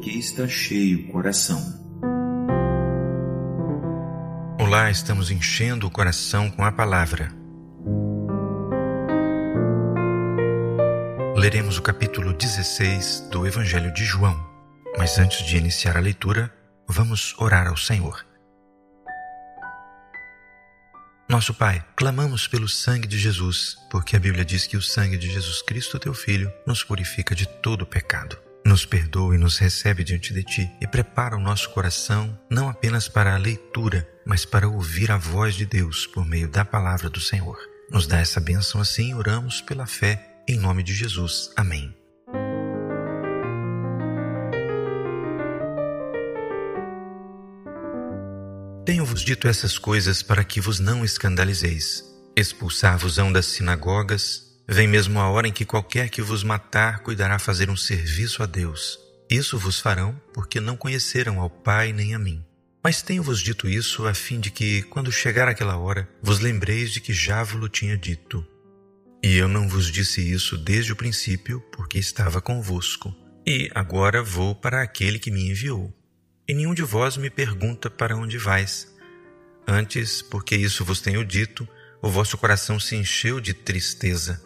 que está cheio o coração. Olá, estamos enchendo o coração com a palavra. Leremos o capítulo 16 do Evangelho de João. Mas antes de iniciar a leitura, vamos orar ao Senhor. Nosso Pai, clamamos pelo sangue de Jesus, porque a Bíblia diz que o sangue de Jesus Cristo, teu Filho, nos purifica de todo pecado. Nos perdoa e nos recebe diante de Ti e prepara o nosso coração não apenas para a leitura, mas para ouvir a voz de Deus por meio da palavra do Senhor. Nos dá essa bênção assim, oramos pela fé, em nome de Jesus. Amém. Tenho-vos dito essas coisas para que vos não escandalizeis. Expulsar-vos-ão das sinagogas. Vem mesmo a hora em que qualquer que vos matar cuidará fazer um serviço a Deus. Isso vos farão, porque não conheceram ao Pai nem a mim. Mas tenho-vos dito isso a fim de que, quando chegar aquela hora, vos lembreis de que já vos tinha dito. E eu não vos disse isso desde o princípio, porque estava convosco. E agora vou para aquele que me enviou e nenhum de vós me pergunta para onde vais. Antes, porque isso vos tenho dito, o vosso coração se encheu de tristeza.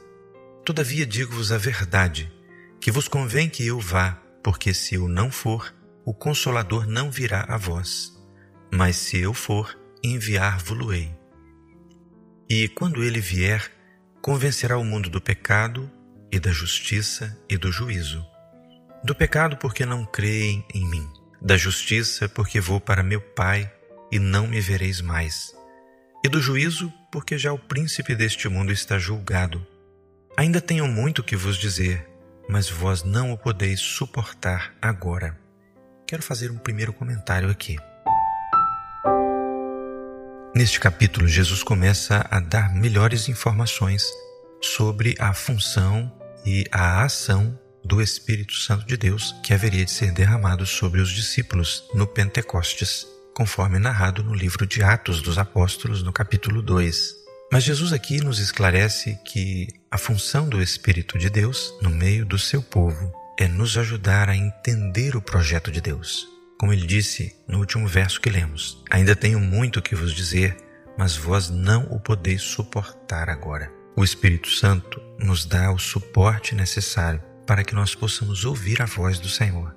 Todavia digo-vos a verdade, que vos convém que eu vá, porque se eu não for, o Consolador não virá a vós. Mas se eu for, enviar-vo-lo-ei. E quando ele vier, convencerá o mundo do pecado e da justiça e do juízo. Do pecado, porque não creem em mim da justiça, porque vou para meu Pai e não me vereis mais, e do juízo, porque já o príncipe deste mundo está julgado. Ainda tenho muito que vos dizer, mas vós não o podeis suportar agora. Quero fazer um primeiro comentário aqui. Neste capítulo, Jesus começa a dar melhores informações sobre a função e a ação do Espírito Santo de Deus que haveria de ser derramado sobre os discípulos no Pentecostes, conforme narrado no livro de Atos dos Apóstolos, no capítulo 2. Mas Jesus aqui nos esclarece que a função do Espírito de Deus no meio do seu povo é nos ajudar a entender o projeto de Deus. Como ele disse no último verso que lemos: Ainda tenho muito que vos dizer, mas vós não o podeis suportar agora. O Espírito Santo nos dá o suporte necessário para que nós possamos ouvir a voz do Senhor.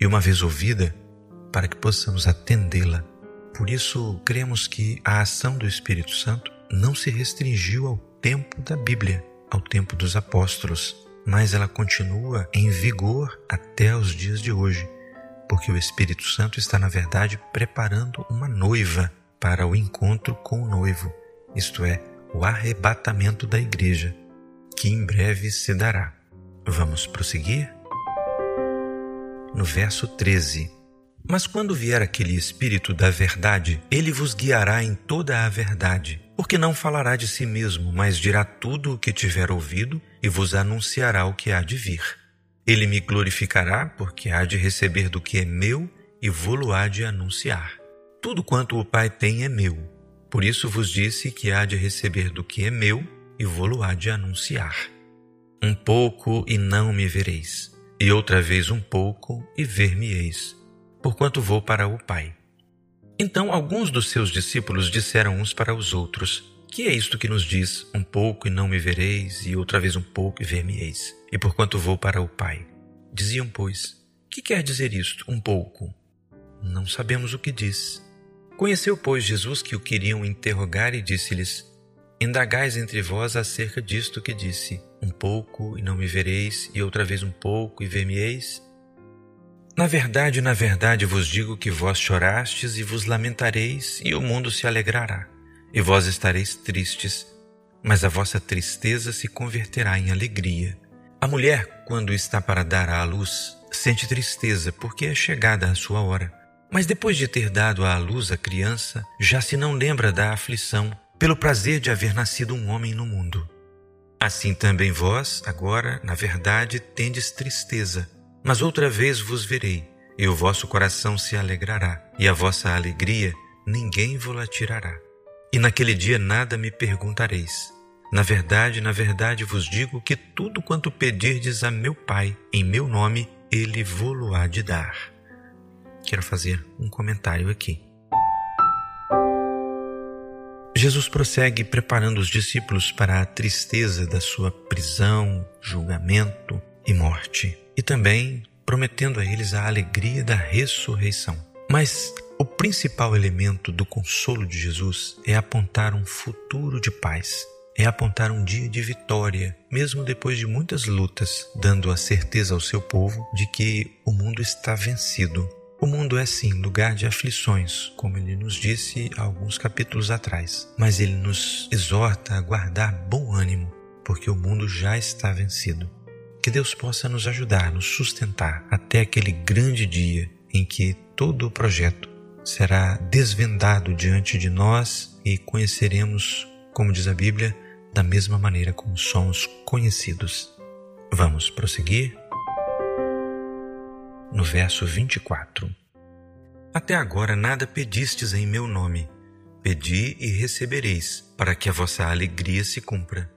E uma vez ouvida, para que possamos atendê-la. Por isso, cremos que a ação do Espírito Santo não se restringiu ao tempo da Bíblia, ao tempo dos apóstolos, mas ela continua em vigor até os dias de hoje, porque o Espírito Santo está, na verdade, preparando uma noiva para o encontro com o noivo, isto é, o arrebatamento da igreja, que em breve se dará. Vamos prosseguir? No verso 13. Mas quando vier aquele Espírito da Verdade, ele vos guiará em toda a verdade, porque não falará de si mesmo, mas dirá tudo o que tiver ouvido e vos anunciará o que há de vir. Ele me glorificará, porque há de receber do que é meu e vou-lo há de anunciar. Tudo quanto o Pai tem é meu. Por isso vos disse que há de receber do que é meu e vou-lo há de anunciar. Um pouco e não me vereis, e outra vez um pouco e ver-me-eis, porquanto vou para o Pai. Então alguns dos seus discípulos disseram uns para os outros: Que é isto que nos diz, um pouco e não me vereis, e outra vez um pouco e ver-me-eis, e porquanto vou para o Pai? Diziam, pois: Que quer dizer isto, um pouco? Não sabemos o que diz. Conheceu, pois, Jesus que o queriam interrogar e disse-lhes: Indagais entre vós acerca disto que disse: Um pouco e não me vereis, e outra vez um pouco e ver-me-eis? Na verdade, na verdade vos digo que vós chorastes e vos lamentareis, e o mundo se alegrará, e vós estareis tristes, mas a vossa tristeza se converterá em alegria. A mulher, quando está para dar à luz, sente tristeza, porque é chegada a sua hora. Mas depois de ter dado à luz a criança, já se não lembra da aflição pelo prazer de haver nascido um homem no mundo. Assim também vós, agora, na verdade, tendes tristeza, mas outra vez vos verei, e o vosso coração se alegrará, e a vossa alegria ninguém vos tirará. E naquele dia nada me perguntareis. Na verdade, na verdade vos digo que tudo quanto pedirdes a meu Pai em meu nome, ele vô-lo há de dar. quero fazer um comentário aqui. Jesus prossegue preparando os discípulos para a tristeza da sua prisão, julgamento e morte, e também prometendo a eles a alegria da ressurreição. Mas o principal elemento do consolo de Jesus é apontar um futuro de paz, é apontar um dia de vitória, mesmo depois de muitas lutas, dando a certeza ao seu povo de que o mundo está vencido. O mundo é sim lugar de aflições, como ele nos disse alguns capítulos atrás, mas ele nos exorta a guardar bom ânimo, porque o mundo já está vencido. Que Deus possa nos ajudar, nos sustentar até aquele grande dia em que todo o projeto será desvendado diante de nós e conheceremos, como diz a Bíblia, da mesma maneira como somos conhecidos. Vamos prosseguir? No verso 24: Até agora nada pedistes em meu nome. Pedi e recebereis, para que a vossa alegria se cumpra.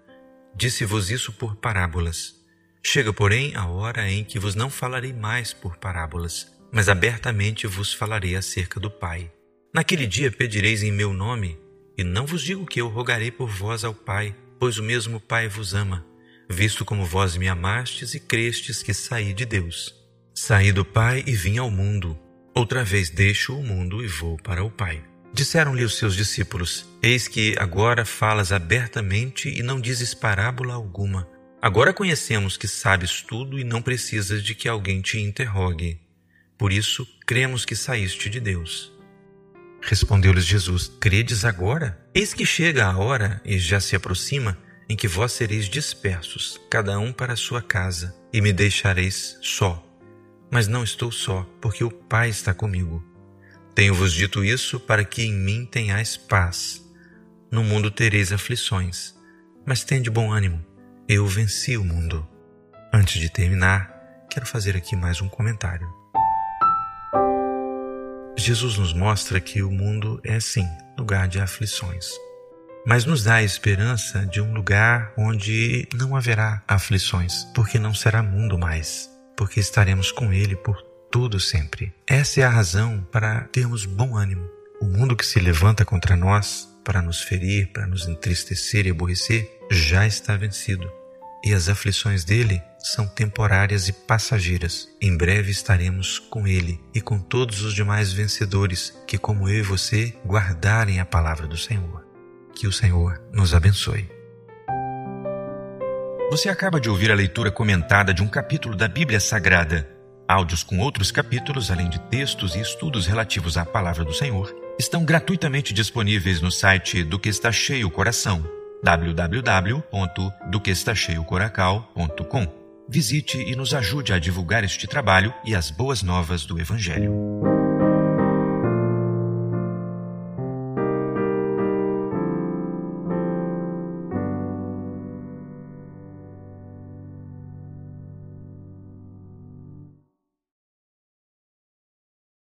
Disse-vos isso por parábolas. Chega, porém, a hora em que vos não falarei mais por parábolas, mas abertamente vos falarei acerca do Pai. Naquele dia pedireis em meu nome, e não vos digo que eu rogarei por vós ao Pai, pois o mesmo Pai vos ama, visto como vós me amastes e crestes que saí de Deus. Saí do Pai e vim ao mundo. Outra vez deixo o mundo e vou para o Pai. Disseram-lhe os seus discípulos: Eis que agora falas abertamente e não dizes parábola alguma. Agora conhecemos que sabes tudo e não precisas de que alguém te interrogue. Por isso, cremos que saíste de Deus. Respondeu-lhes Jesus: Credes agora? Eis que chega a hora, e já se aproxima, em que vós sereis dispersos, cada um para a sua casa, e me deixareis só. Mas não estou só, porque o Pai está comigo. Tenho-vos dito isso para que em mim tenhais paz. No mundo tereis aflições, mas tende bom ânimo. Eu venci o mundo. Antes de terminar, quero fazer aqui mais um comentário. Jesus nos mostra que o mundo é sim lugar de aflições, mas nos dá a esperança de um lugar onde não haverá aflições, porque não será mundo mais, porque estaremos com Ele por tudo sempre. Essa é a razão para termos bom ânimo. O mundo que se levanta contra nós para nos ferir, para nos entristecer e aborrecer, já está vencido e as aflições dele são temporárias e passageiras. Em breve estaremos com ele e com todos os demais vencedores que, como eu e você, guardarem a palavra do Senhor. Que o Senhor nos abençoe. Você acaba de ouvir a leitura comentada de um capítulo da Bíblia Sagrada. Áudios com outros capítulos, além de textos e estudos relativos à palavra do Senhor, estão gratuitamente disponíveis no site do que está cheio o coração www.doquestacheiocoracal.com. Visite e nos ajude a divulgar este trabalho e as boas novas do Evangelho.